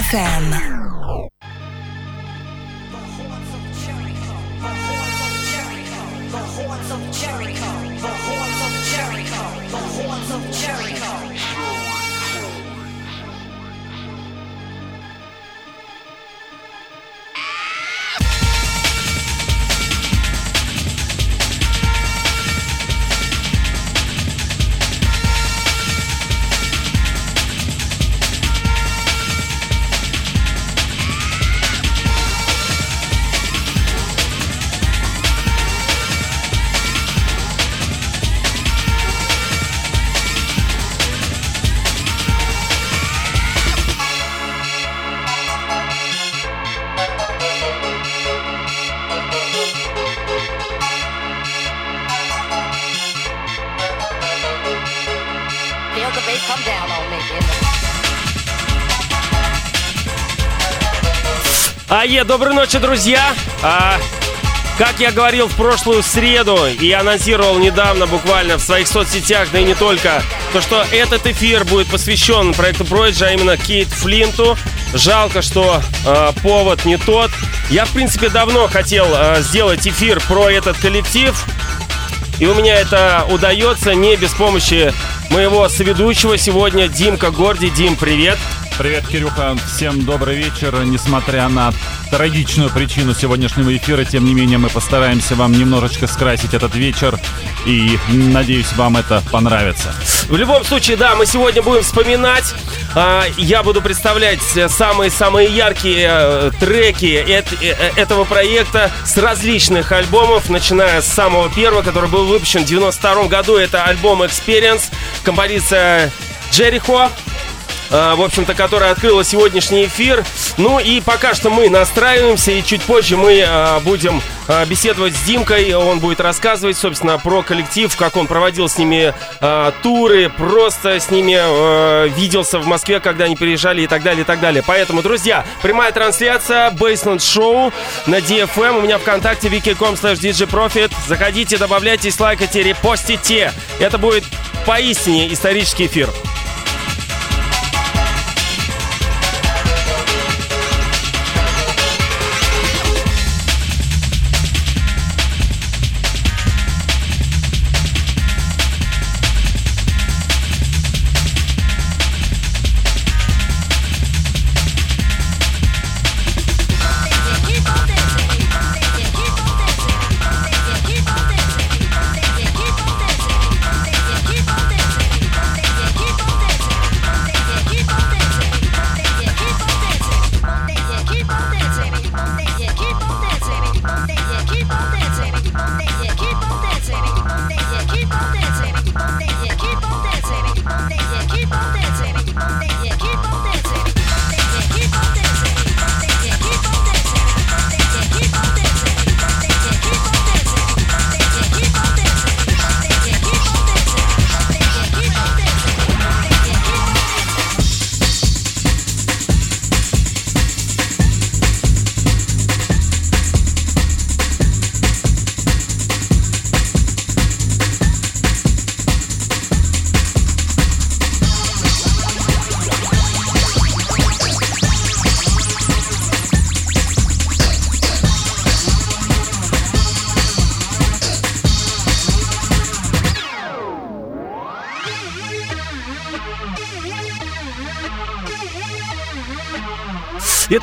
FM. Ае, доброй ночи, друзья! А, как я говорил в прошлую среду и анонсировал недавно буквально в своих соцсетях, да и не только, то что этот эфир будет посвящен проекту Prodigy, а именно Кейт Флинту. Жалко, что э, повод не тот. Я, в принципе, давно хотел э, сделать эфир про этот коллектив. И у меня это удается не без помощи моего соведущего сегодня, Димка Горди. Дим, привет. Привет, Кирюха. Всем добрый вечер. Несмотря на трагичную причину сегодняшнего эфира, тем не менее мы постараемся вам немножечко скрасить этот вечер. И надеюсь, вам это понравится. В любом случае, да, мы сегодня будем вспоминать. А, я буду представлять самые-самые яркие э, треки э, этого проекта с различных альбомов, начиная с самого первого, который был выпущен в 92 году. Это альбом Experience, композиция Джерихо, в общем-то, которая открыла сегодняшний эфир. Ну и пока что мы настраиваемся, и чуть позже мы а, будем а, беседовать с Димкой. Он будет рассказывать, собственно, про коллектив, как он проводил с ними туры, просто с ними виделся в Москве, когда они переезжали и так далее, и так далее. Поэтому, друзья, прямая трансляция Baseland Show на DFM. У меня ВКонтакте wiki.com slash djprofit. Заходите, добавляйтесь, лайкайте, репостите. Это будет поистине исторический эфир.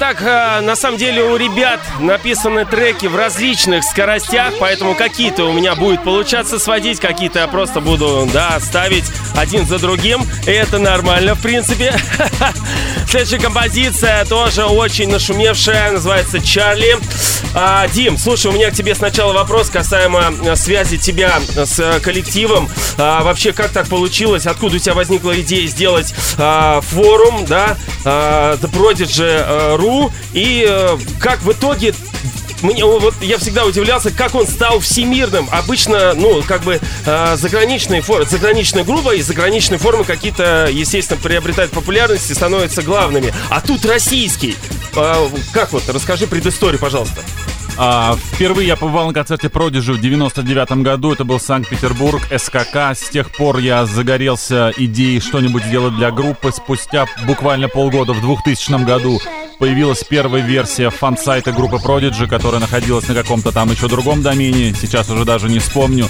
Итак, э, на самом деле у ребят написаны треки в различных скоростях, поэтому какие-то у меня будет получаться сводить, какие-то я просто буду, да, ставить один за другим. И это нормально, в принципе. Следующая композиция тоже очень нашумевшая, называется «Чарли». А, Дим, слушай, у меня к тебе сначала вопрос касаемо э, связи тебя с э, коллективом. А, вообще, как так получилось? Откуда у тебя возникла идея сделать а, форум, да, а, The Prodigy.ru? И а, как в итоге мне, вот я всегда удивлялся, как он стал всемирным. Обычно, ну, как бы э, заграничные формы, заграничная группа и заграничные формы какие-то, естественно, приобретают популярность и становятся главными. А тут российский. Э, как вот? Расскажи предысторию, пожалуйста. А, впервые я побывал на концерте Prodigy в 99 году. Это был Санкт-Петербург, СКК. С тех пор я загорелся идеей что-нибудь сделать для группы. Спустя буквально полгода, в 2000 году, появилась первая версия фан-сайта группы Prodigy, которая находилась на каком-то там еще другом домене. Сейчас уже даже не вспомню.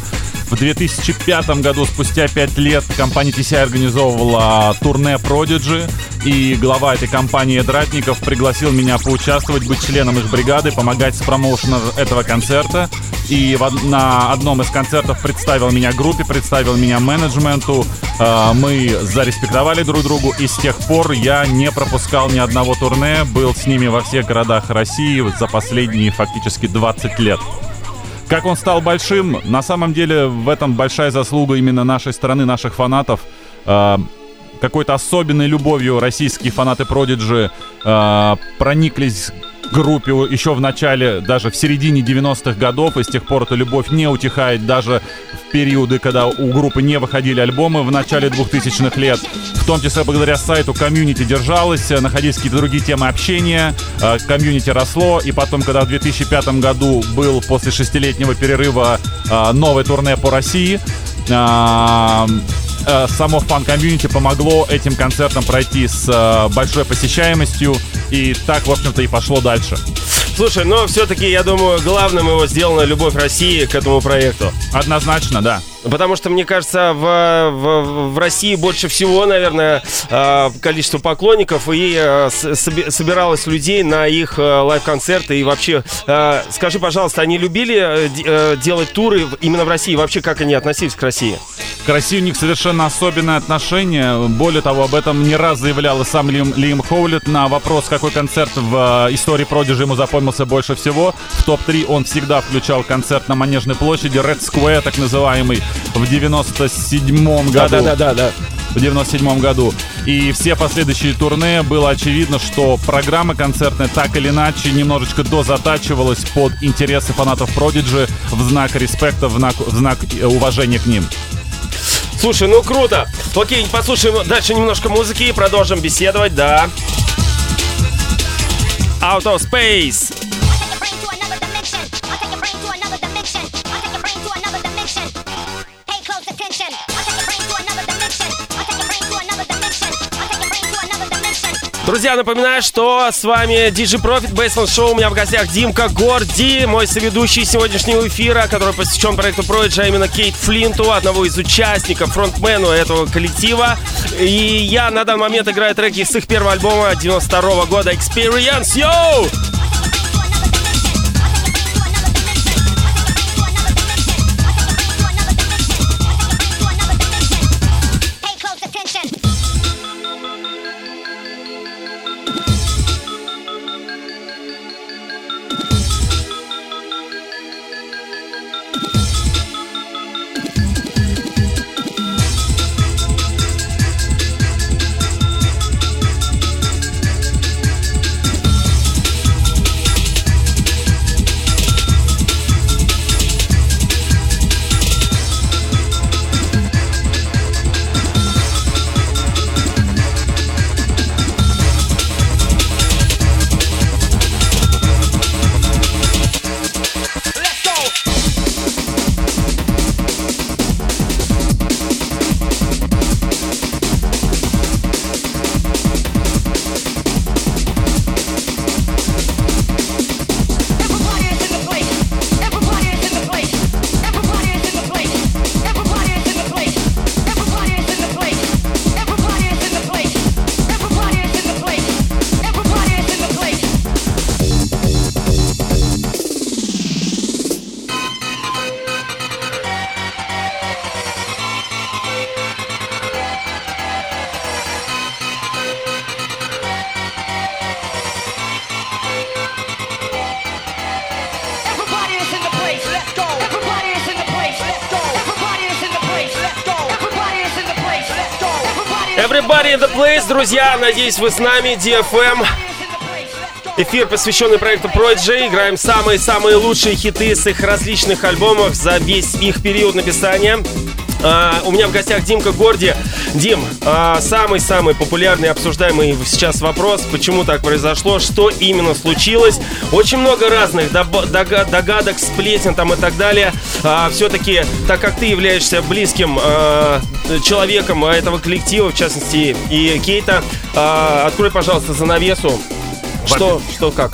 В 2005 году, спустя 5 лет, компания TCI организовывала турне Prodigy, и глава этой компании Эд Ратников пригласил меня поучаствовать, быть членом их бригады, помогать с промоушеном этого концерта. И на одном из концертов представил меня группе, представил меня менеджменту. Э, мы зареспектовали друг другу, и с тех пор я не пропускал ни одного турне, был с ними во всех городах России за последние фактически 20 лет. Как он стал большим, на самом деле в этом большая заслуга именно нашей страны, наших фанатов. Э, какой-то особенной любовью российские фанаты Продиджи э, прониклись группе еще в начале, даже в середине 90-х годов, и с тех пор эта любовь не утихает даже в периоды, когда у группы не выходили альбомы в начале 2000-х лет. В том числе благодаря сайту комьюнити держалась, находились какие-то другие темы общения, э, комьюнити росло, и потом, когда в 2005 году был после шестилетнего перерыва э, новое турне по России, э, само фан-комьюнити помогло этим концертам пройти с большой посещаемостью, и так, в общем-то, и пошло дальше. Слушай, но все-таки, я думаю, главным его сделала любовь России к этому проекту. Однозначно, да. Потому что, мне кажется, в, в, в России больше всего, наверное, а, количество поклонников и а, собиралось людей на их лайв-концерты. И вообще, скажи, пожалуйста, они любили э, делать туры именно в России? Вообще, как они относились к России? К России у них совершенно особенное отношение. Более того, об этом не раз заявлял и сам Лим, Лим Хоулет на вопрос, какой концерт в истории Продижи ему запомнился больше всего. В топ-3 он всегда включал концерт на Манежной площади, Red Square, так называемый, в 97-м году. Да, да, да, да. В 97 году. И все последующие турне было очевидно, что программа концертная так или иначе немножечко дозатачивалась под интересы фанатов Продиджи в знак респекта, в знак, в знак уважения к ним. Слушай, ну круто. Окей, послушаем дальше немножко музыки и продолжим беседовать, да. Out of Space. Друзья, напоминаю, что с вами DJ Profit Baseline Show. У меня в гостях Димка Горди, мой соведущий сегодняшнего эфира, который посвящен проекту Prodigy, а именно Кейт Флинту, одного из участников, фронтмену этого коллектива. И я на данный момент играю треки с их первого альбома 92 -го года Experience. Yo! Друзья, надеюсь, вы с нами, DFM. Эфир, посвященный проекту Prodigy. Играем самые-самые лучшие хиты с их различных альбомов за весь их период написания. А, у меня в гостях Димка Горди. Дим, а, самый-самый популярный, обсуждаемый сейчас вопрос, почему так произошло, что именно случилось. Очень много разных догадок, сплетен там и так далее. А, Все-таки, так как ты являешься близким человеком этого коллектива, в частности, и Кейта, открой, пожалуйста, занавесу. Что, что, как?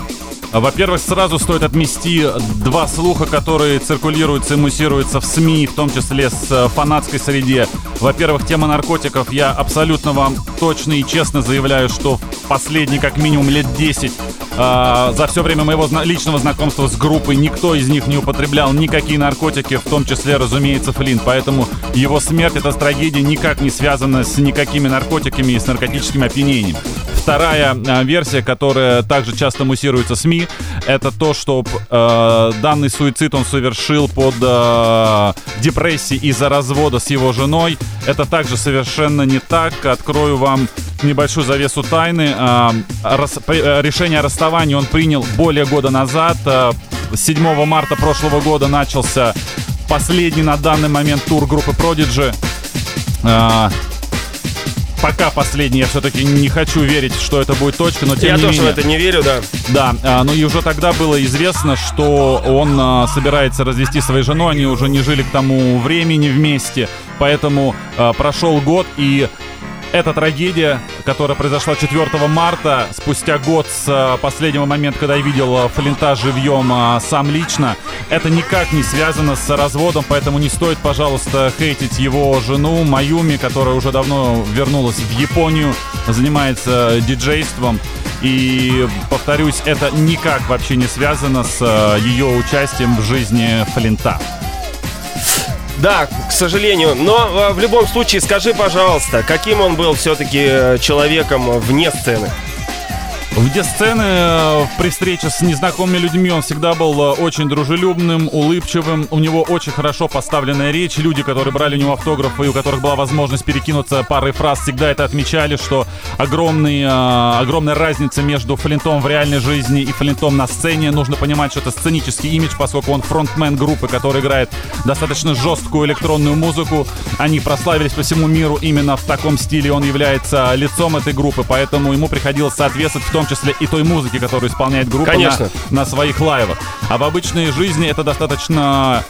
Во-первых, сразу стоит отмести два слуха, которые циркулируются и муссируются в СМИ, в том числе с э, фанатской среде. Во-первых, тема наркотиков. Я абсолютно вам точно и честно заявляю, что последние как минимум лет 10 э, за все время моего личного знакомства с группой никто из них не употреблял никакие наркотики, в том числе, разумеется, Флинн. Поэтому его смерть, эта трагедия никак не связана с никакими наркотиками и с наркотическим опьянением. Вторая э, версия, которая также часто муссируется СМИ, это то, что э, данный суицид он совершил под э, депрессией из-за развода с его женой. Это также совершенно не так. Открою вам небольшую завесу тайны. Э, рас, э, решение о расставании он принял более года назад. Э, 7 марта прошлого года начался последний на данный момент тур группы Prodigy. Пока последний, я все-таки не хочу верить, что это будет точка, но тем я не тоже менее... в это не верю, да. Да, а, ну и уже тогда было известно, что он а, собирается развести свою жену, они уже не жили к тому времени вместе, поэтому а, прошел год, и эта трагедия, которая произошла 4 марта, спустя год с э, последнего момента, когда я видел э, Флинта живьем э, сам лично, это никак не связано с разводом, поэтому не стоит, пожалуйста, хейтить его жену Маюми, которая уже давно вернулась в Японию, занимается диджейством. И, повторюсь, это никак вообще не связано с ее участием в жизни Флинта. Да, к сожалению. Но э, в любом случае, скажи, пожалуйста, каким он был все-таки э, человеком вне сцены? Вне сцены, э, при встрече с незнакомыми людьми он всегда был э, очень дружелюбным, улыбчивым. У него очень хорошо поставленная речь. Люди, которые брали у него автографы и у которых была возможность перекинуться парой фраз, всегда это отмечали, что огромный, э, огромная разница между Флинтом в реальной жизни и Флинтом на сцене. Нужно понимать, что это сценический имидж, поскольку он фронтмен группы, который играет достаточно жесткую электронную музыку. Они прославились по всему миру именно в таком стиле. Он является лицом этой группы, поэтому ему приходилось соответствовать в том том числе и той музыки, которую исполняет группа Конечно. На, на своих лайвах. А в обычной жизни это достаточно...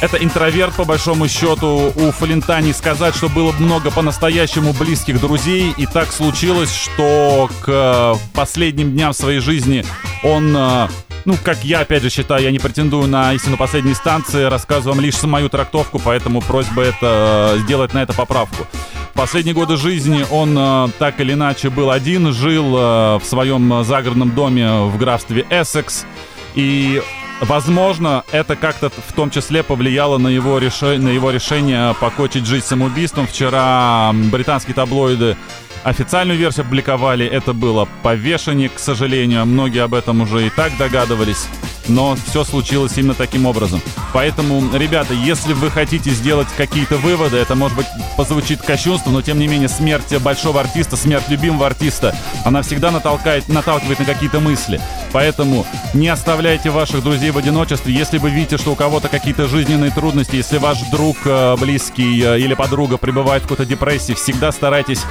Это интроверт, по большому счету. У Флинта не сказать, что было много по-настоящему близких друзей. И так случилось, что к последним дням своей жизни он э, ну, как я, опять же, считаю, я не претендую на истину последней станции, рассказываю вам лишь мою трактовку, поэтому просьба это э, сделать на это поправку. Последние годы жизни он э, так или иначе был один, жил э, в своем загородном доме в графстве Эссекс. И, возможно, это как-то в том числе повлияло на его, решение, на его решение покончить жизнь самоубийством. Вчера британские таблоиды официальную версию опубликовали. Это было повешение, к сожалению. Многие об этом уже и так догадывались но все случилось именно таким образом. Поэтому, ребята, если вы хотите сделать какие-то выводы, это, может быть, позвучит кощунство, но, тем не менее, смерть большого артиста, смерть любимого артиста, она всегда натолкает, наталкивает на какие-то мысли. Поэтому не оставляйте ваших друзей в одиночестве. Если вы видите, что у кого-то какие-то жизненные трудности, если ваш друг, э, близкий э, или подруга пребывает в какой-то депрессии, всегда старайтесь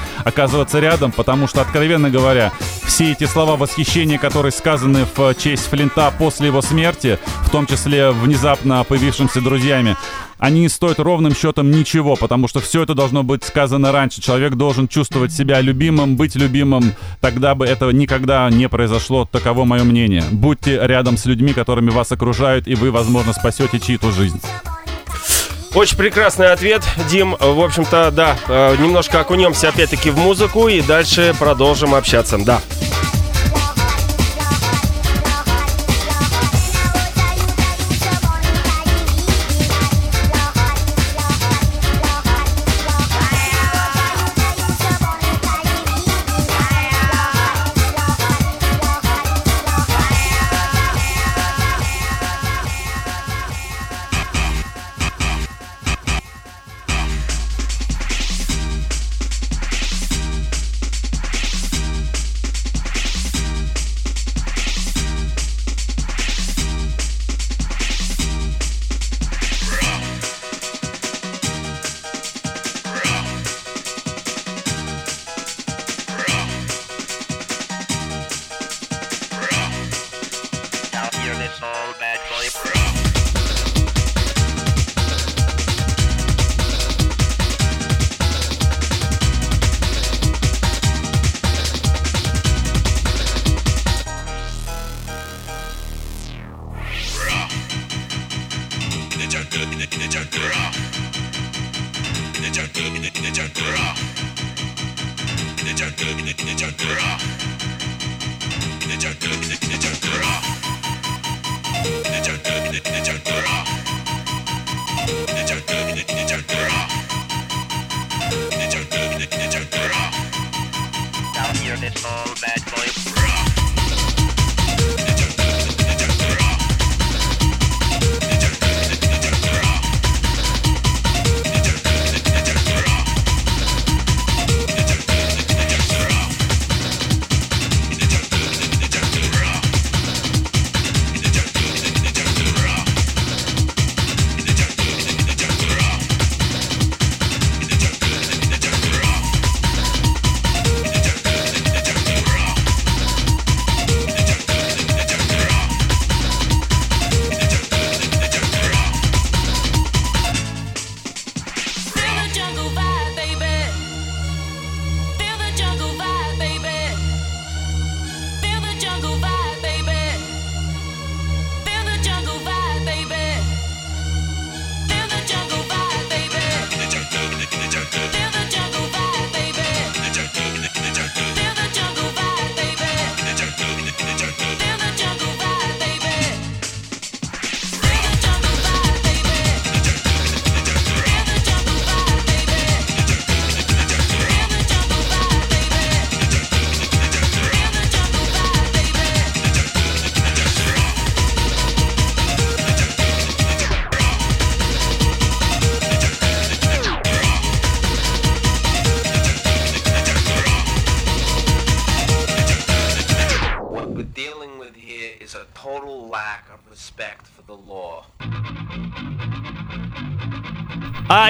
оказываться рядом, потому что, откровенно говоря, все эти слова восхищения, которые сказаны в честь Флинта после его смерти, в том числе внезапно появившимся друзьями, они не стоят ровным счетом ничего, потому что все это должно быть сказано раньше. Человек должен чувствовать себя любимым, быть любимым, тогда бы этого никогда не произошло, таково мое мнение. Будьте рядом с людьми, которыми вас окружают, и вы, возможно, спасете чью-то жизнь. Очень прекрасный ответ, Дим. В общем-то, да, э, немножко окунемся опять-таки в музыку и дальше продолжим общаться. Да.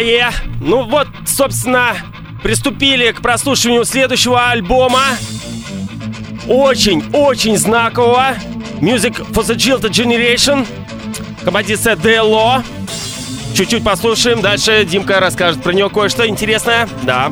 Ае! Ну вот, собственно, приступили к прослушиванию следующего альбома. Очень-очень знакового. Music for the Jilted Generation. Композиция DLO. Чуть-чуть послушаем. Дальше Димка расскажет про него кое-что интересное. Да.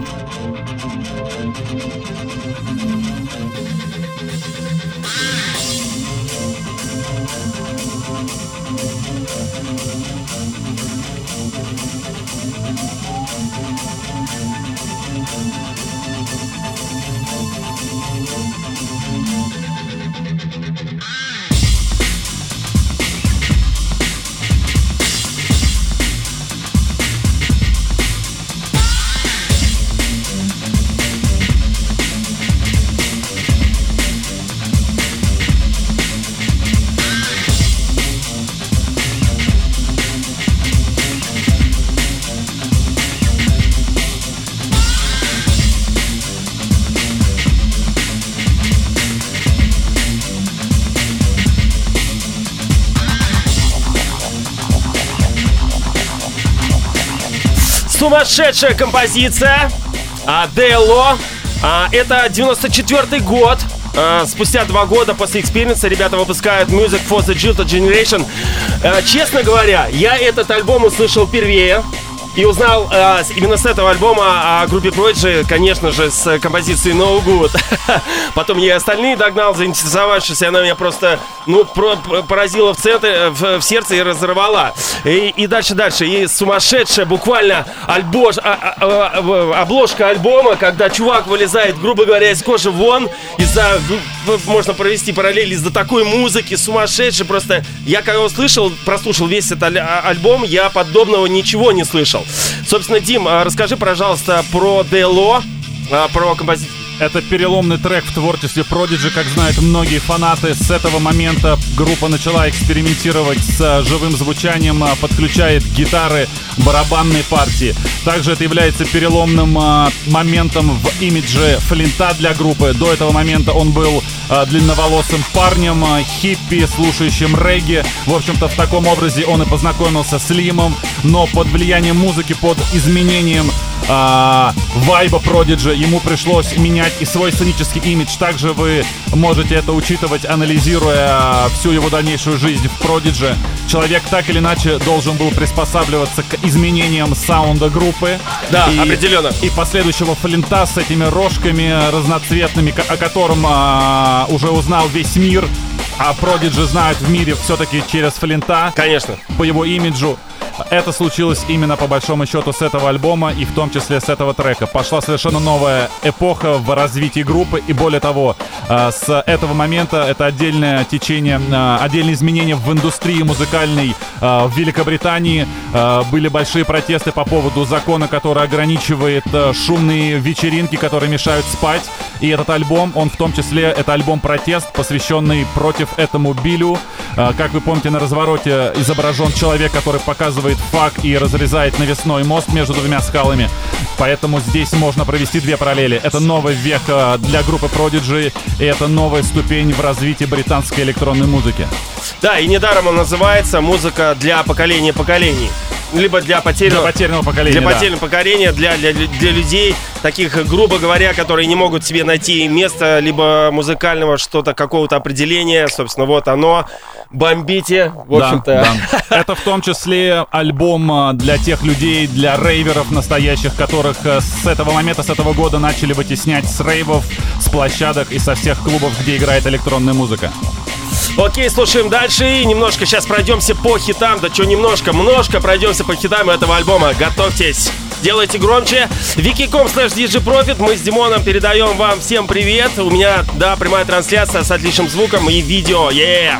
Сумасшедшая композиция. А. А, это 94 год. А, спустя два года после эксперимента ребята выпускают Music for the Jilted Generation. А, честно говоря, я этот альбом услышал впервые. И узнал э, именно с этого альбома о группе Prodigy, конечно же, с композицией No Good. Потом я остальные догнал, заинтересовавшись, она меня просто, ну, про поразила в, центре, в, в сердце и разорвала. И, и дальше, дальше. И сумасшедшая буквально альбош, а, а, а, обложка альбома, когда чувак вылезает, грубо говоря, из кожи вон, из-за, можно провести параллель из-за такой музыки, сумасшедшей. Просто я когда услышал, прослушал весь этот альбом, я подобного ничего не слышал. Собственно, Дим, а расскажи, пожалуйста, про ДЛО, а, про композицию. Это переломный трек в творчестве Prodigy, как знают многие фанаты. С этого момента группа начала экспериментировать с живым звучанием, а, подключает гитары, барабанные партии. Также это является переломным моментом в имидже Флинта для группы. До этого момента он был длинноволосым парнем, хиппи, слушающим регги. В общем-то, в таком образе он и познакомился с Лимом, но под влиянием музыки, под изменением а, вайба Продиджа ему пришлось менять и свой сценический имидж. Также вы можете это учитывать, анализируя всю его дальнейшую жизнь в Продидже. Человек так или иначе должен был приспосабливаться к изменениям саунда группы. Да, и, определенно. И последующего флинта с этими рожками разноцветными, о котором а, уже узнал весь мир. А Продиджи знают в мире все-таки через флинта. Конечно. По его имиджу. Это случилось именно по большому счету с этого альбома и в том числе с этого трека. Пошла совершенно новая эпоха в развитии группы и более того, э, с этого момента это отдельное течение, э, отдельные изменения в индустрии музыкальной э, в Великобритании. Были большие протесты по поводу закона, который ограничивает шумные вечеринки, которые мешают спать. И этот альбом, он в том числе, это альбом-протест, посвященный против этому Билю. Как вы помните, на развороте изображен человек, который показывает фак и разрезает навесной мост между двумя скалами. Поэтому здесь можно провести две параллели. Это новый век э, для группы Prodigy, и это новая ступень в развитии британской электронной музыки. Да, и недаром он называется «Музыка для поколения поколений» либо для потерянного, для потерянного поколения. Для да. потерянного поколения, для, для, для людей, таких, грубо говоря, которые не могут себе найти место, либо музыкального что-то, какого-то определения. Собственно, вот оно. Бомбите, в общем-то. Да. Это в том числе альбом для тех людей, для рейверов настоящих, которых э, с этого момента, с этого года начали вытеснять с рейвов, с площадок и со всех клубов, где играет электронная музыка. Окей, слушаем дальше и немножко сейчас пройдемся по хитам. Да что немножко, множко пройдемся по хитам этого альбома. Готовьтесь. Делайте громче. Wiki.com slash Profit. Мы с Димоном передаем вам всем привет. У меня, да, прямая трансляция с отличным звуком и видео. Yeah!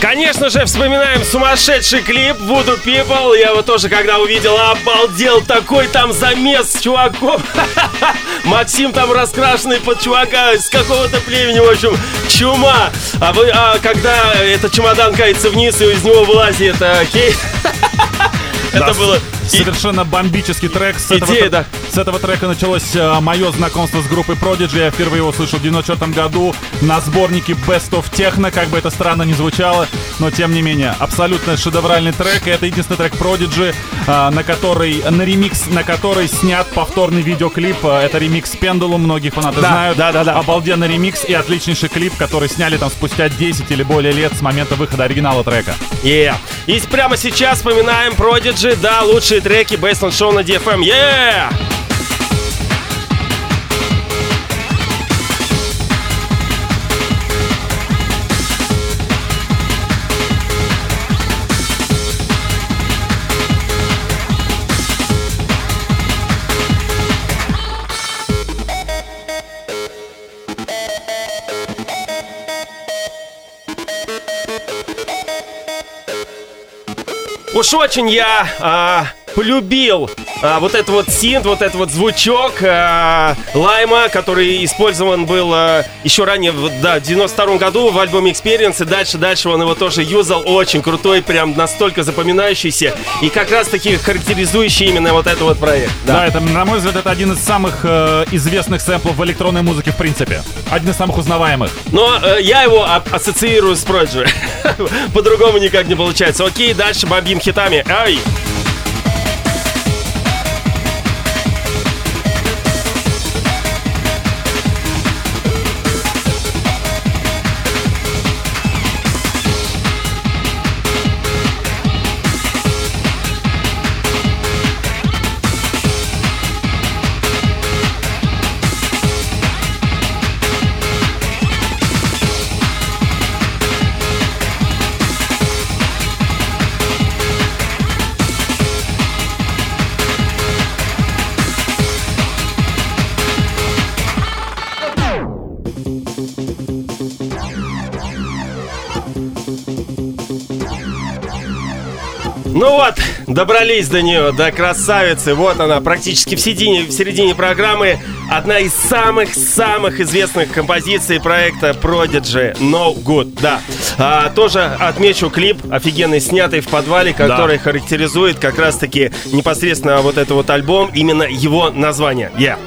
Конечно же, вспоминаем сумасшедший клип Voodoo People. Я его тоже, когда увидел, обалдел. Такой там замес с чуваком. Максим там раскрашенный под чувака с какого-то племени, в общем, чума. А, вы, а когда этот чемодан кается вниз, и из него вылазит а, Кей... Это было совершенно бомбический трек. С Идея, да. С этого трека началось э, мое знакомство с группой Prodigy. Я впервые его услышал в 94 году на сборнике Best of Techno, как бы это странно не звучало, но тем не менее, абсолютно шедевральный трек. И это единственный трек Prodigy, э, на который, на ремикс, на который снят повторный видеоклип. Э, это ремикс Pendulum, многие фанаты да, знают. Да, да, да. Обалденный ремикс и отличнейший клип, который сняли там спустя 10 или более лет с момента выхода оригинала трека. Yeah. И прямо сейчас вспоминаем Prodigy, да, лучшие треки on Show на DFM. Yeah! Уж очень я а, полюбил а, вот этот вот синт, вот этот вот звучок а, Лайма, который использован был а, еще ранее, да, в 92 году в альбоме Experience, и дальше, дальше он его тоже юзал, очень крутой, прям настолько запоминающийся, и как раз таки характеризующий именно вот этот вот проект. Да, да это, на мой взгляд, это один из самых э, известных сэмплов в электронной музыке в принципе. Один из самых узнаваемых. Но э, я его а- ассоциирую с Prodigy. По-другому никак не получается. Окей, дальше бомбим хитами. Ай! Добрались до нее, до красавицы. Вот она, практически в середине, в середине программы. Одна из самых-самых известных композиций проекта Prodigy No Good. Да. А, тоже отмечу клип, офигенный, снятый в подвале, который да. характеризует как раз-таки непосредственно вот этот вот альбом, именно его название. Yeah.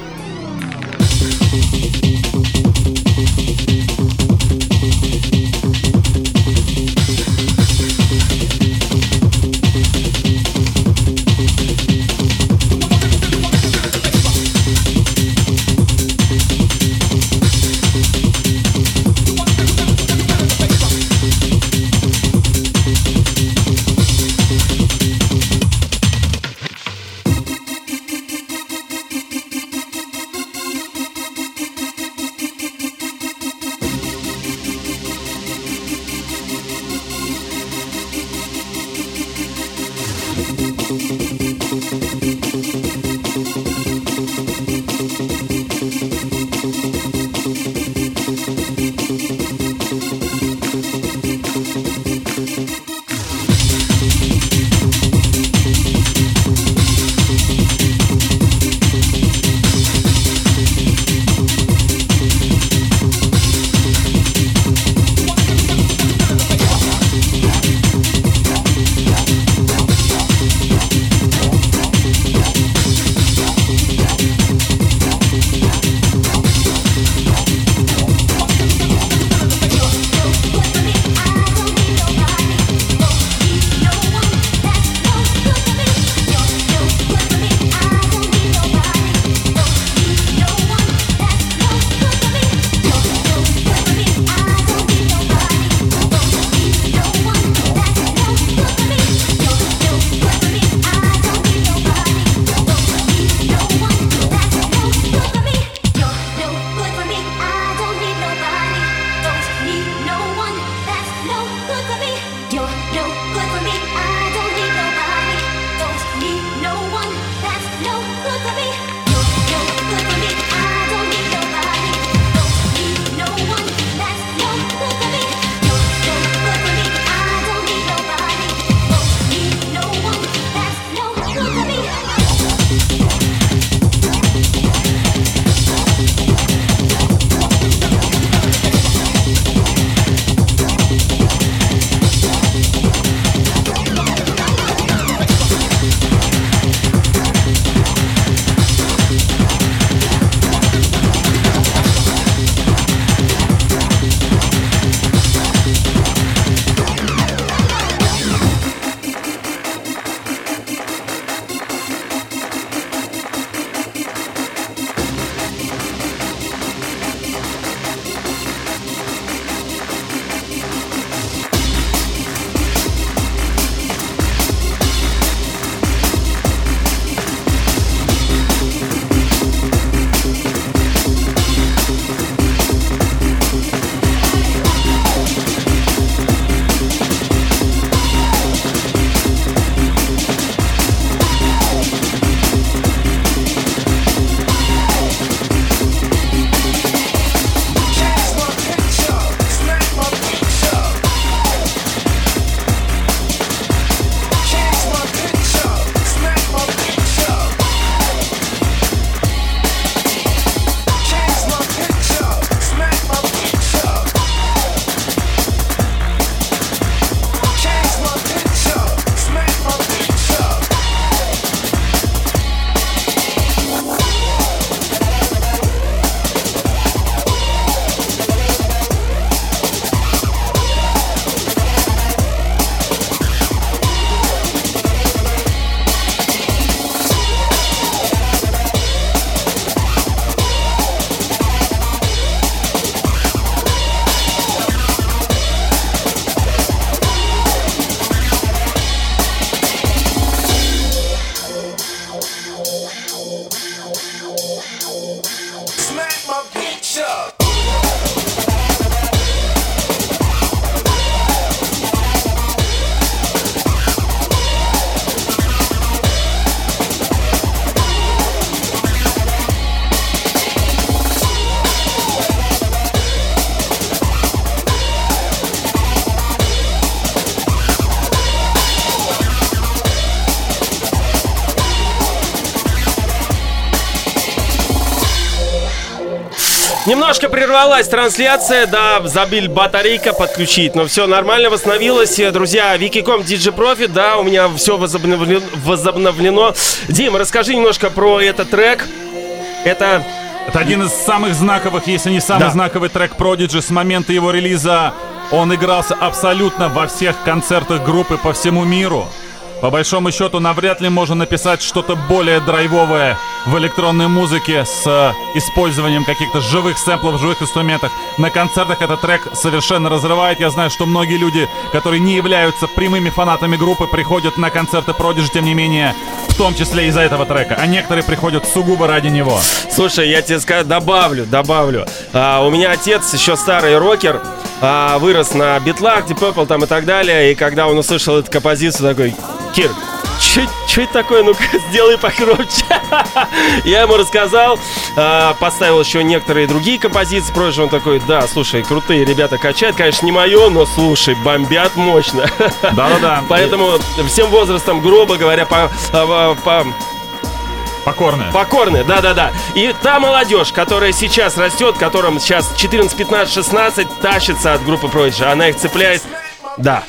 Немножко прервалась трансляция, да, забили батарейка подключить, но все нормально восстановилось. Друзья, Викиком DJ Profit, да, у меня все возобновлено, возобновлено. Дим, расскажи немножко про этот трек. Это... Это один из самых знаковых, если не самый да. знаковый трек Prodigy с момента его релиза. Он игрался абсолютно во всех концертах группы по всему миру. По большому счету, навряд ли можно написать что-то более драйвовое в электронной музыке с э, использованием каких-то живых сэмплов, живых инструментов. На концертах этот трек совершенно разрывает. Я знаю, что многие люди, которые не являются прямыми фанатами группы, приходят на концерты Prodigy, тем не менее, в том числе из-за этого трека. А некоторые приходят сугубо ради него. Слушай, я тебе скажу, добавлю, добавлю. А, у меня отец еще старый рокер, а, вырос на битлах, Deep Purple там и так далее. И когда он услышал эту композицию, такой, Кир, что это такое? Ну-ка, сделай погромче. Я ему рассказал, э, поставил еще некоторые другие композиции прочее. Он такой, да, слушай, крутые ребята качают. Конечно, не мое, но слушай, бомбят мощно. Да-да-да. Поэтому всем возрастом, грубо говоря, по, по, по Покорная. Покорная, да-да-да. И та молодежь, которая сейчас растет, которым сейчас 14, 15, 16, тащится от группы Prodigy, она их цепляет. Да.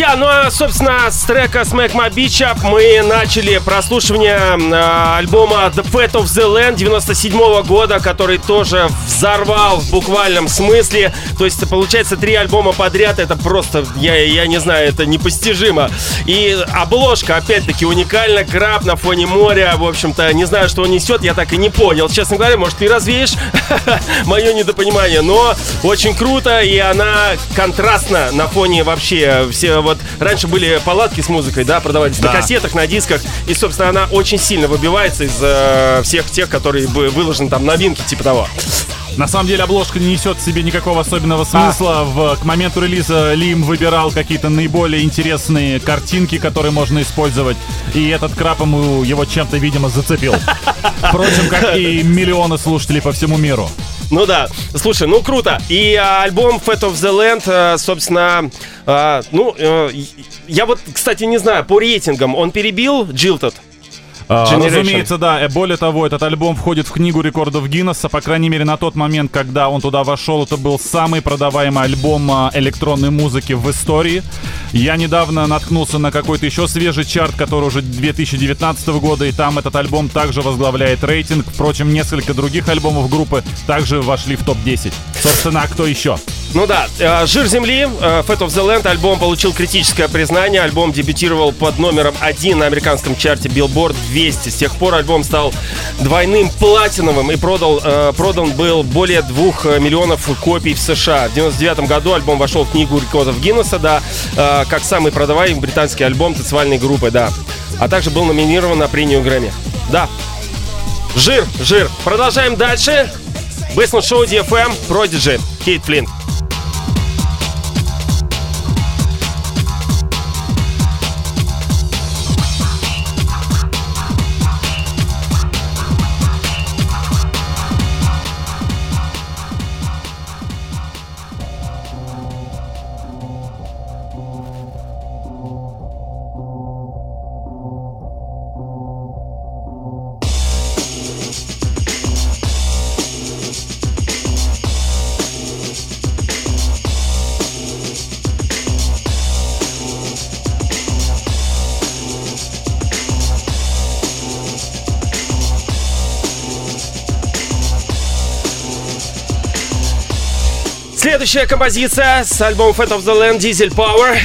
Друзья, ну а, собственно, с трека Smack My Beach Up мы начали прослушивание э, альбома The Fat of the Land 97 -го года, который тоже взорвал в буквальном смысле. То есть, получается, три альбома подряд, это просто, я, я не знаю, это непостижимо. И обложка, опять-таки, уникальна, краб на фоне моря, в общем-то, не знаю, что он несет, я так и не понял. Честно говоря, может, ты развеешь мое недопонимание, но очень круто, и она контрастна на фоне вообще все вот раньше были палатки с музыкой, да, продавались да. на кассетах, на дисках, и, собственно, она очень сильно выбивается из э, всех тех, которые выложены там новинки, типа того. На самом деле обложка не несет в себе никакого особенного смысла. А. В, к моменту релиза Лим выбирал какие-то наиболее интересные картинки, которые можно использовать. И этот краб ему его чем-то, видимо, зацепил. Впрочем, как и миллионы слушателей по всему миру. Ну да, слушай, ну круто. И а, альбом Fat of the Land, а, собственно, а, ну, а, я вот, кстати, не знаю, по рейтингам он перебил Джилтед? А, разумеется, да. Э, более того, этот альбом входит в книгу рекордов Гиннесса. По крайней мере, на тот момент, когда он туда вошел, это был самый продаваемый альбом а, электронной музыки в истории. Я недавно наткнулся на какой-то еще свежий чарт, который уже 2019 года, и там этот альбом также возглавляет рейтинг. Впрочем, несколько других альбомов группы также вошли в топ-10. Собственно, а кто еще? Ну да, э, «Жир земли», э, «Fat of the Land» альбом получил критическое признание. Альбом дебютировал под номером один на американском чарте Billboard 200. С тех пор альбом стал двойным платиновым и продал, э, продан был более двух миллионов копий в США. В 99 году альбом вошел в книгу рекордов Гиннесса, да, как самый продаваемый британский альбом танцевальной группы, да. А также был номинирован на премию Грэмми. Да, Жир, жир. Продолжаем дальше. Бейсмент шоу DFM, Prodigy, Кейт Флинт. Следующая композиция с альбома Fat of the Land Diesel Power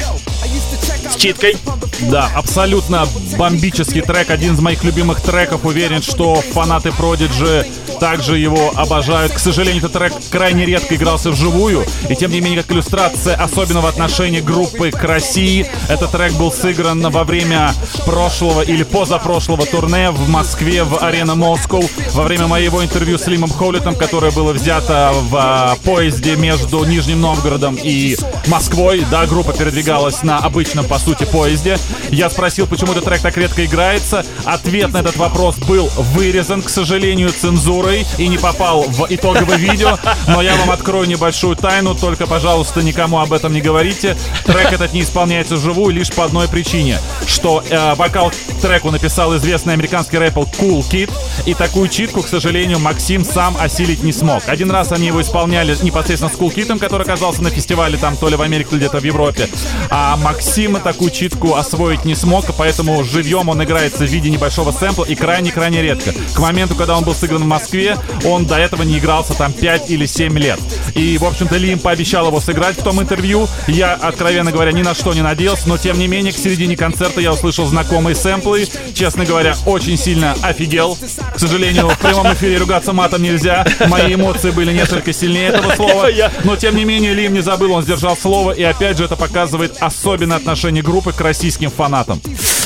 с читкой. Да, абсолютно бомбический трек, один из моих любимых треков. Уверен, что фанаты Prodigy также его обожают. К сожалению, этот трек крайне редко игрался вживую, и тем не менее, как иллюстрация особенного отношения группы к России, этот трек был сыгран во время прошлого или позапрошлого турне в Москве в Арена Москва во время моего интервью с Лимом Холлитом, которое было взято в а, поезде между Нижним Новгородом и Москвой. Да, группа передвигалась на обычном, по сути, поезде. Я спросил, почему этот трек так редко играется. Ответ на этот вопрос был вырезан, к сожалению, цензурой и не попал в итоговое видео. Но я вам открою небольшую тайну, только, пожалуйста, никому об этом не говорите. Трек этот не исполняется вживую лишь по одной причине, что э, вокал треку написал известный американский рэпер Cool Kid, и такую читку, к сожалению, Максим сам осилить не смог. Один раз они его исполняли непосредственно с Cool Kid'ом, который оказался на фестивале там то ли в Америке, то ли где-то в Европе. А Максим такую читку освоить не смог, поэтому живьем он играется в виде небольшого сэмпла и крайне-крайне редко. К моменту, когда он был сыгран в Москве, он до этого не игрался там 5 или 7 лет. И, в общем-то, Лим пообещал его сыграть в том интервью. Я, откровенно говоря, ни на что не надеялся, но, тем не менее, к середине концерта я услышал знакомые сэмплы. Честно говоря, очень сильно офигел. К сожалению, в прямом эфире ругаться матом нельзя. Мои эмоции были несколько сильнее этого слова. Но, тем не менее, Лим не забыл, он сдержал слово. И, опять же, это показывает особенное отношение группы к российским фанатам.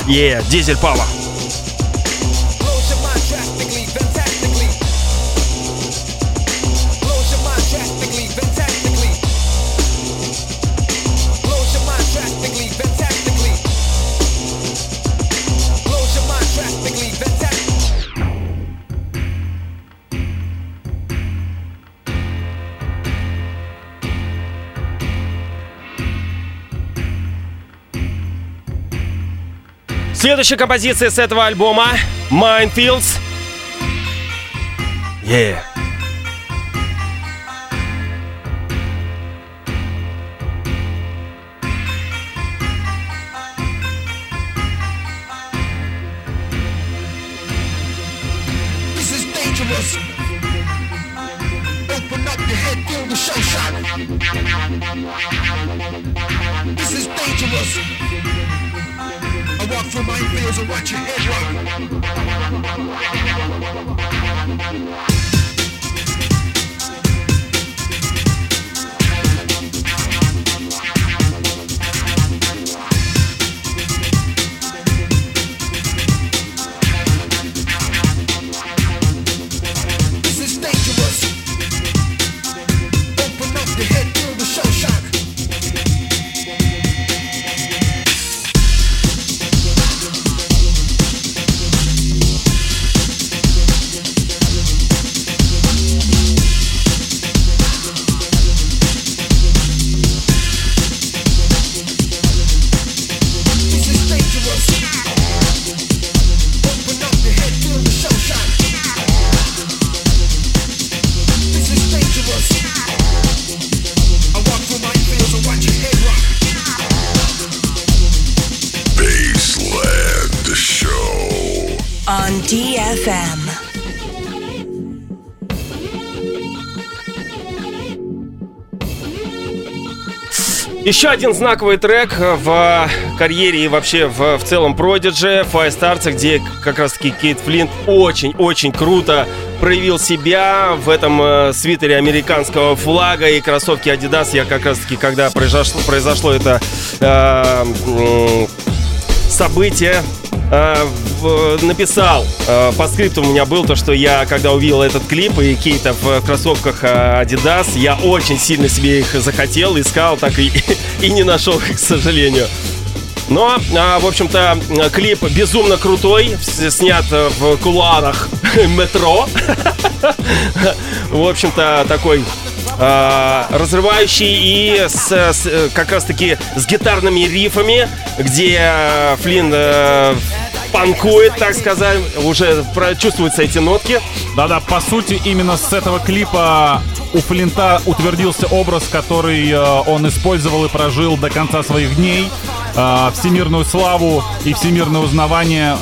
Yeah, дизель Power. Следующая композиция с этого альбома Minefields. Yeah. on DFM. Еще один знаковый трек э, в карьере и вообще в, в целом Prodigy, Five Stars, где как раз таки Кейт Флинт очень-очень круто проявил себя в этом э, свитере американского флага и кроссовке Adidas. Я как раз таки, когда произошло, произошло это э, э, событие, написал э, по скрипту у меня был то, что я, когда увидел этот клип и Кейта в кроссовках э, Adidas, я очень сильно себе их захотел, искал, так и, и не нашел их, к сожалению. Но, а, в общем-то, клип безумно крутой, снят в кулуарах метро. В общем-то, такой а, разрывающий и с, с, как раз-таки с гитарными рифами, где Флинн э, панкует, так сказать, уже чувствуются эти нотки. Да-да, по сути, именно с этого клипа у Флинта утвердился образ, который э, он использовал и прожил до конца своих дней. Э, всемирную славу и всемирное узнавание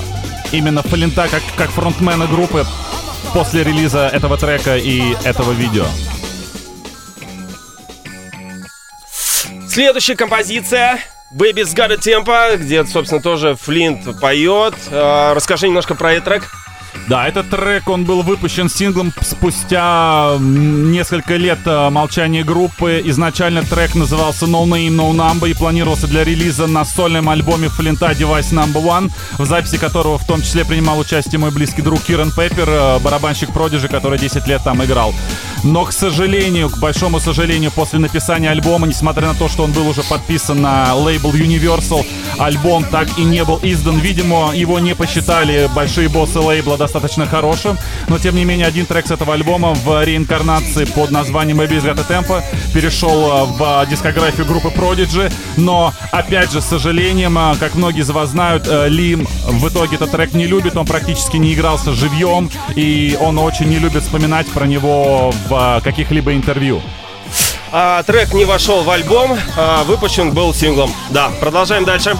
именно Флинта как, как фронтмена группы после релиза этого трека и этого видео. Следующая композиция Baby's Got a Tempo, где, собственно, тоже Флинт поет. Э, расскажи немножко про этот трек. Да, этот трек, он был выпущен синглом спустя несколько лет э, молчания группы. Изначально трек назывался No Name, No Number и планировался для релиза на сольном альбоме Флинта Device Number One, в записи которого в том числе принимал участие мой близкий друг Киран Пеппер, э, барабанщик Продижи, который 10 лет там играл. Но, к сожалению, к большому сожалению, после написания альбома, несмотря на то, что он был уже подписан на лейбл Universal, альбом так и не был издан. Видимо, его не посчитали большие боссы лейбла достаточно хорошим, но тем не менее один трек с этого альбома в реинкарнации под названием Got a Tempo перешел э, в дискографию группы Prodigy, но опять же, с сожалением, э, как многие из вас знают, э, Лим в итоге этот трек не любит, он практически не игрался живьем, и он очень не любит вспоминать про него в каких-либо интервью. А, трек не вошел в альбом, а, выпущен был синглом. Да, продолжаем дальше.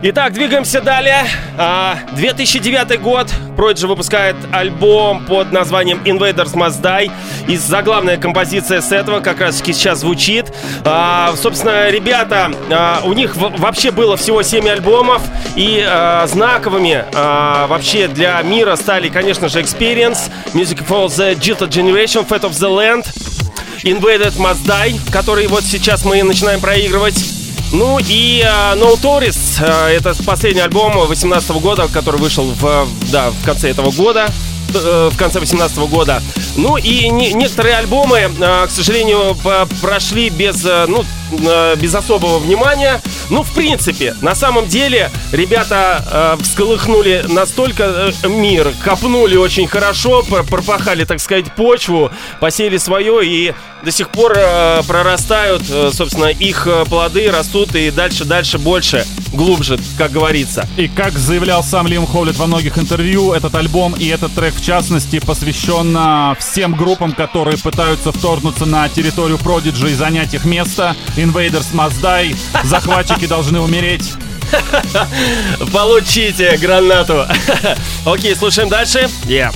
Итак, двигаемся далее. 2009 а, год. Prodigy выпускает альбом под названием Invaders Must Die. И заглавная композиция с этого как раз таки сейчас звучит. А, собственно, ребята, а, у них вообще было всего 7 альбомов. И знаковыми вообще для мира стали, конечно же, Experience, Music for the Digital Generation, Fate of the Land, Invaded Must Die, который вот сейчас мы начинаем проигрывать. Ну и uh, No Tourist, uh, это последний альбом 2018 года, который вышел в, да, в конце этого года, uh, в конце 2018 года. Ну и не, некоторые альбомы, к сожалению, прошли без, ну, uh, без особого внимания. Ну, в принципе, на самом деле, ребята э, всколыхнули настолько э, мир, копнули очень хорошо, пропахали, так сказать, почву, посеяли свое и до сих пор э, прорастают, э, собственно, их э, плоды растут и дальше, дальше больше, глубже, как говорится. И как заявлял сам Лим Холлит во многих интервью, этот альбом и этот трек в частности посвящен э, всем группам, которые пытаются вторгнуться на территорию Prodigy и занять их место. Invaders must die, захватчики должны умереть. Получите гранату. Окей, слушаем дальше. Yeah.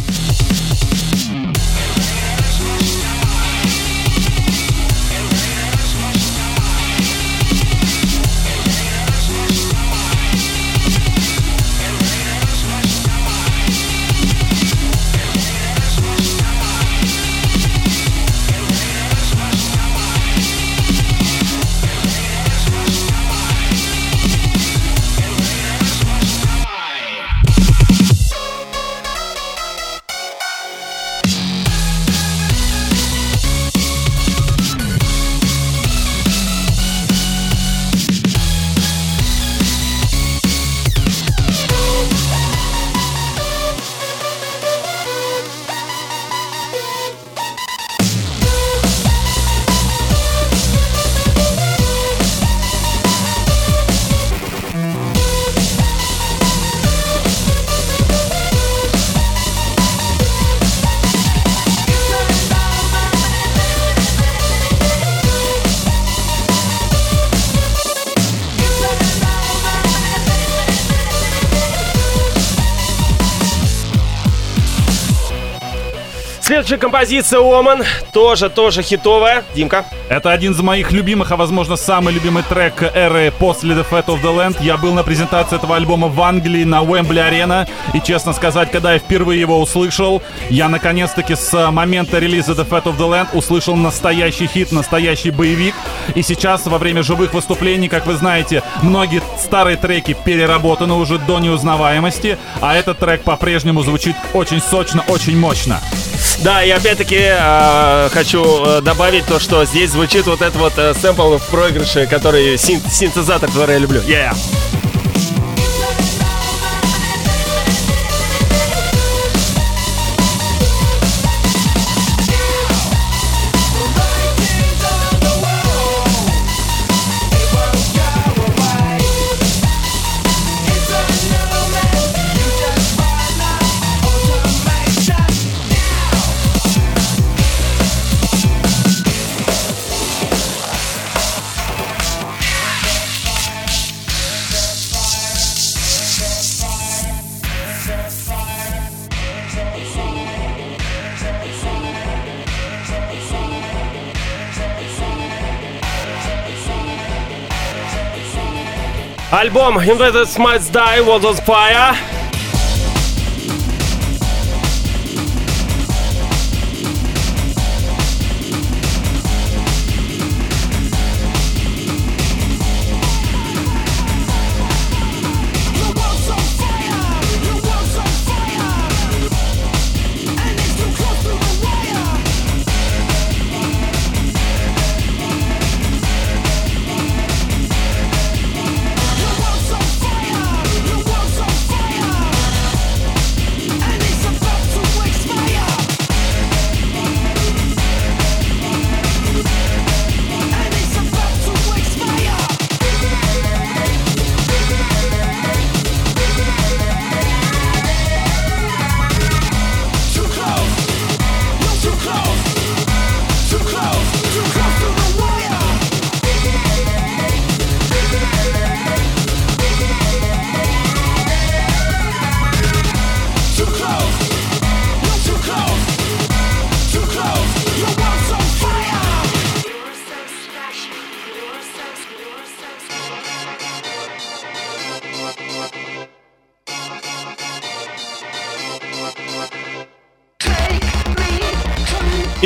Следующая композиция Оман. Тоже, тоже хитовая. Димка. Это один из моих любимых, а возможно самый любимый трек эры после The Fat of the Land. Я был на презентации этого альбома в Англии на Уэмбли Арена. И честно сказать, когда я впервые его услышал, я наконец-таки с момента релиза The Fat of the Land услышал настоящий хит, настоящий боевик. И сейчас во время живых выступлений, как вы знаете, многие старые треки переработаны уже до неузнаваемости, а этот трек по-прежнему звучит очень сочно, очень мощно. Да, и опять-таки э, хочу добавить то, что здесь звучит вот этот вот э, сэмпл в проигрыше, который син синтезатор, который я люблю. Yeah. Альбом Invented Smites Die Was on Fire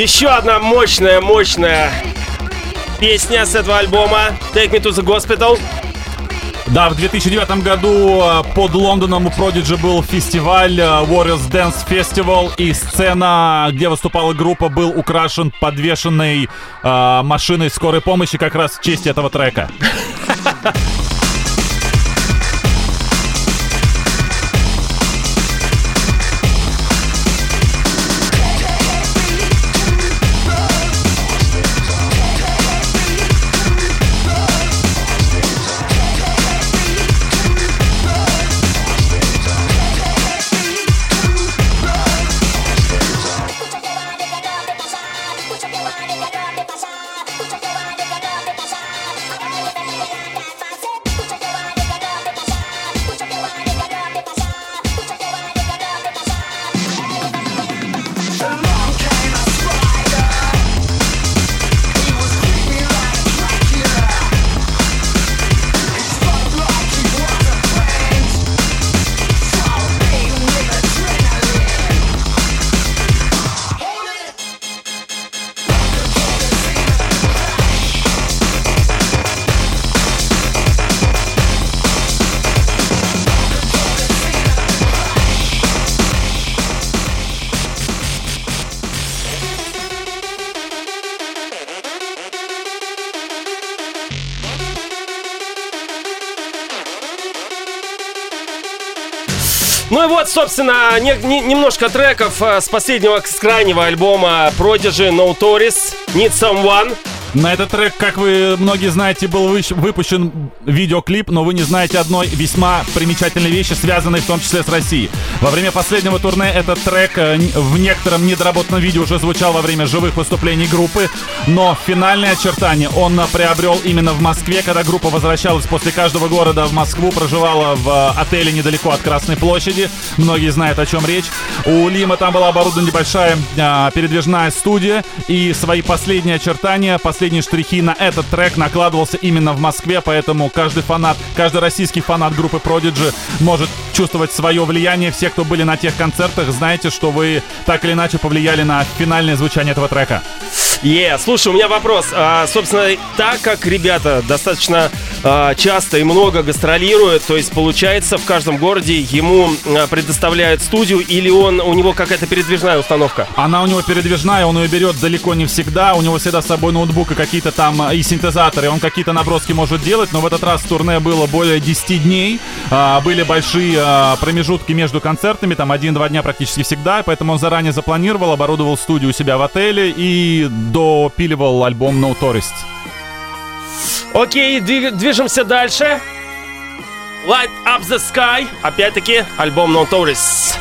Еще одна мощная, мощная песня с этого альбома Take Me to the Hospital. Да, в 2009 году э, под Лондоном у Prodigy был фестиваль э, Warriors Dance Festival, и сцена, где выступала группа, был украшен подвешенной э, машиной скорой помощи как раз в честь этого трека. собственно, не, не, немножко треков э, с последнего, с крайнего альбома Prodigy No Tourist Need Someone. На этот трек, как вы многие знаете, был выпущен видеоклип, но вы не знаете одной весьма примечательной вещи, связанной в том числе с Россией. Во время последнего турне этот трек э, в некотором недоработанном видео уже звучал во время живых выступлений группы, но финальное очертание он приобрел именно в Москве, когда группа возвращалась после каждого города в Москву, проживала в э, отеле недалеко от Красной площади. Многие знают, о чем речь. У Лима там была оборудована небольшая передвижная студия, и свои последние очертания, последние последние штрихи на этот трек накладывался именно в Москве, поэтому каждый фанат, каждый российский фанат группы Prodigy может чувствовать свое влияние. Все, кто были на тех концертах, знаете, что вы так или иначе повлияли на финальное звучание этого трека. Yeah. Слушай, у меня вопрос. А, собственно, так как ребята достаточно часто и много гастролируют, то есть получается в каждом городе ему а, предоставляют студию или он у него какая-то передвижная установка? Она у него передвижная, он ее берет далеко не всегда. У него всегда с собой ноутбук и какие-то там а, и синтезаторы. Он какие-то наброски может делать, но в этот раз турне было более 10 дней. А, были большие а, промежутки между концертами, там один-два дня практически всегда, поэтому он заранее запланировал, оборудовал студию у себя в отеле и допиливал альбом No Tourist. Окей, движемся дальше. Light Up the Sky. Опять-таки, альбом No Tourist.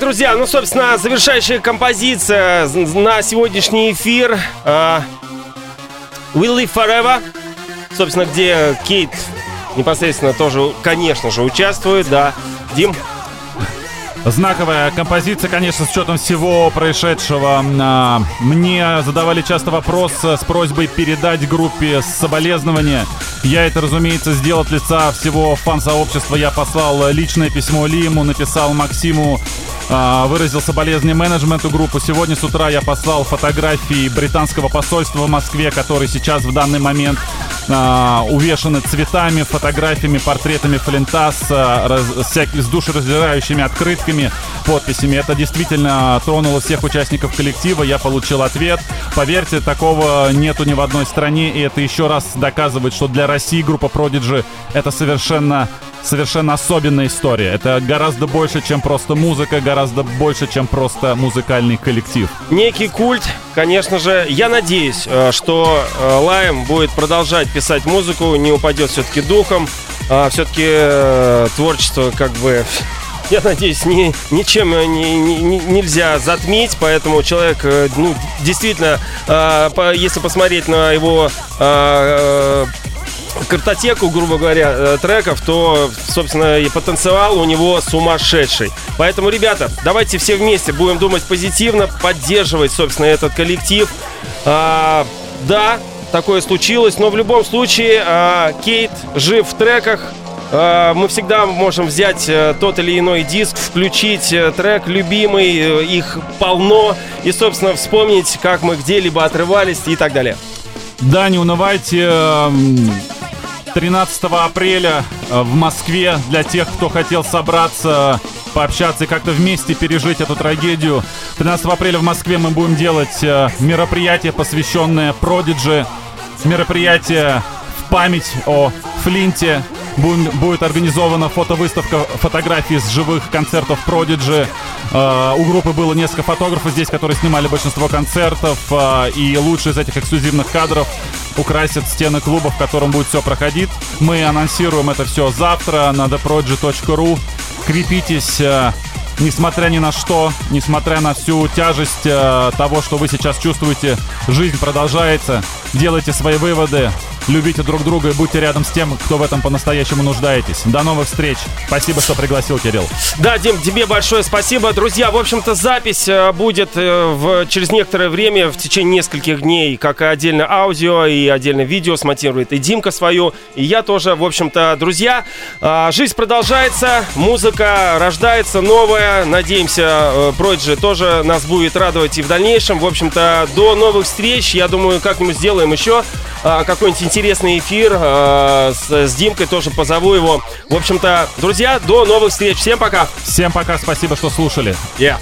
Друзья, ну, собственно, завершающая композиция на сегодняшний эфир. Uh, Will Live Forever. Собственно, где Кейт непосредственно тоже, конечно же, участвует, да. Дим, Знаковая композиция, конечно, с учетом всего происшедшего. А, мне задавали часто вопрос с просьбой передать группе соболезнования. Я это, разумеется, сделал от лица всего фан-сообщества. Я послал личное письмо Лиму, написал Максиму, выразил соболезнования менеджменту группы. Сегодня с утра я послал фотографии британского посольства в Москве, который сейчас в данный момент а, увешаны цветами, фотографиями, портретами Флинта с, раз, с душераздирающими открытками, подписями. Это действительно тронуло всех участников коллектива. Я получил ответ. Поверьте, такого нету ни в одной стране, и это еще раз доказывает, что для России группа Prodigy это совершенно совершенно особенная история. Это гораздо больше, чем просто музыка, гораздо больше, чем просто музыкальный коллектив. Некий культ, конечно же. Я надеюсь, э, что э, Лайм будет продолжать писать музыку, не упадет все-таки духом. А все-таки э, творчество как бы я надеюсь, ни, ничем не, не, нельзя затмить, поэтому человек, ну, действительно, э, если посмотреть на его э, картотеку, грубо говоря, э, треков, то, собственно, и потенциал у него сумасшедший. Поэтому, ребята, давайте все вместе будем думать позитивно, поддерживать, собственно, этот коллектив. А, да, такое случилось, но в любом случае а, Кейт жив в треках, а, мы всегда можем взять э, тот или иной диск, включить э, трек любимый, их полно, и, собственно, вспомнить, как мы где-либо отрывались и так далее. Да, не унывайте. 13 апреля э, в Москве для тех, кто хотел собраться, пообщаться и как-то вместе пережить эту трагедию. 13 апреля в Москве мы будем делать э, мероприятие, посвященное Продиджи. Мероприятие память о Флинте. Будет организована фотовыставка фотографий с живых концертов Prodigy. Uh, у группы было несколько фотографов здесь, которые снимали большинство концертов. Uh, и лучшие из этих эксклюзивных кадров украсят стены клуба, в котором будет все проходить. Мы анонсируем это все завтра на theprodigy.ru. Крепитесь, uh, несмотря ни на что, несмотря на всю тяжесть того, что вы сейчас чувствуете, жизнь продолжается. Делайте свои выводы, любите друг друга и будьте рядом с тем, кто в этом по-настоящему нуждаетесь. До новых встреч. Спасибо, что пригласил, Кирилл. Да, Дим, тебе большое спасибо. Друзья, в общем-то, запись э, будет э, в, через некоторое время, в течение нескольких дней, как и отдельно аудио, и отдельно видео смонтирует и Димка свою, и я тоже. В общем-то, друзья, э, жизнь продолжается, музыка рождается новая. Надеемся, Prodigy тоже нас будет радовать и в дальнейшем. В общем-то, до новых встреч. Я думаю, как-нибудь сделаем еще какой-нибудь интересный эфир э, с, с Димкой, тоже позову его. В общем-то, друзья, до новых встреч. Всем пока. Всем пока, спасибо, что слушали. Yeah.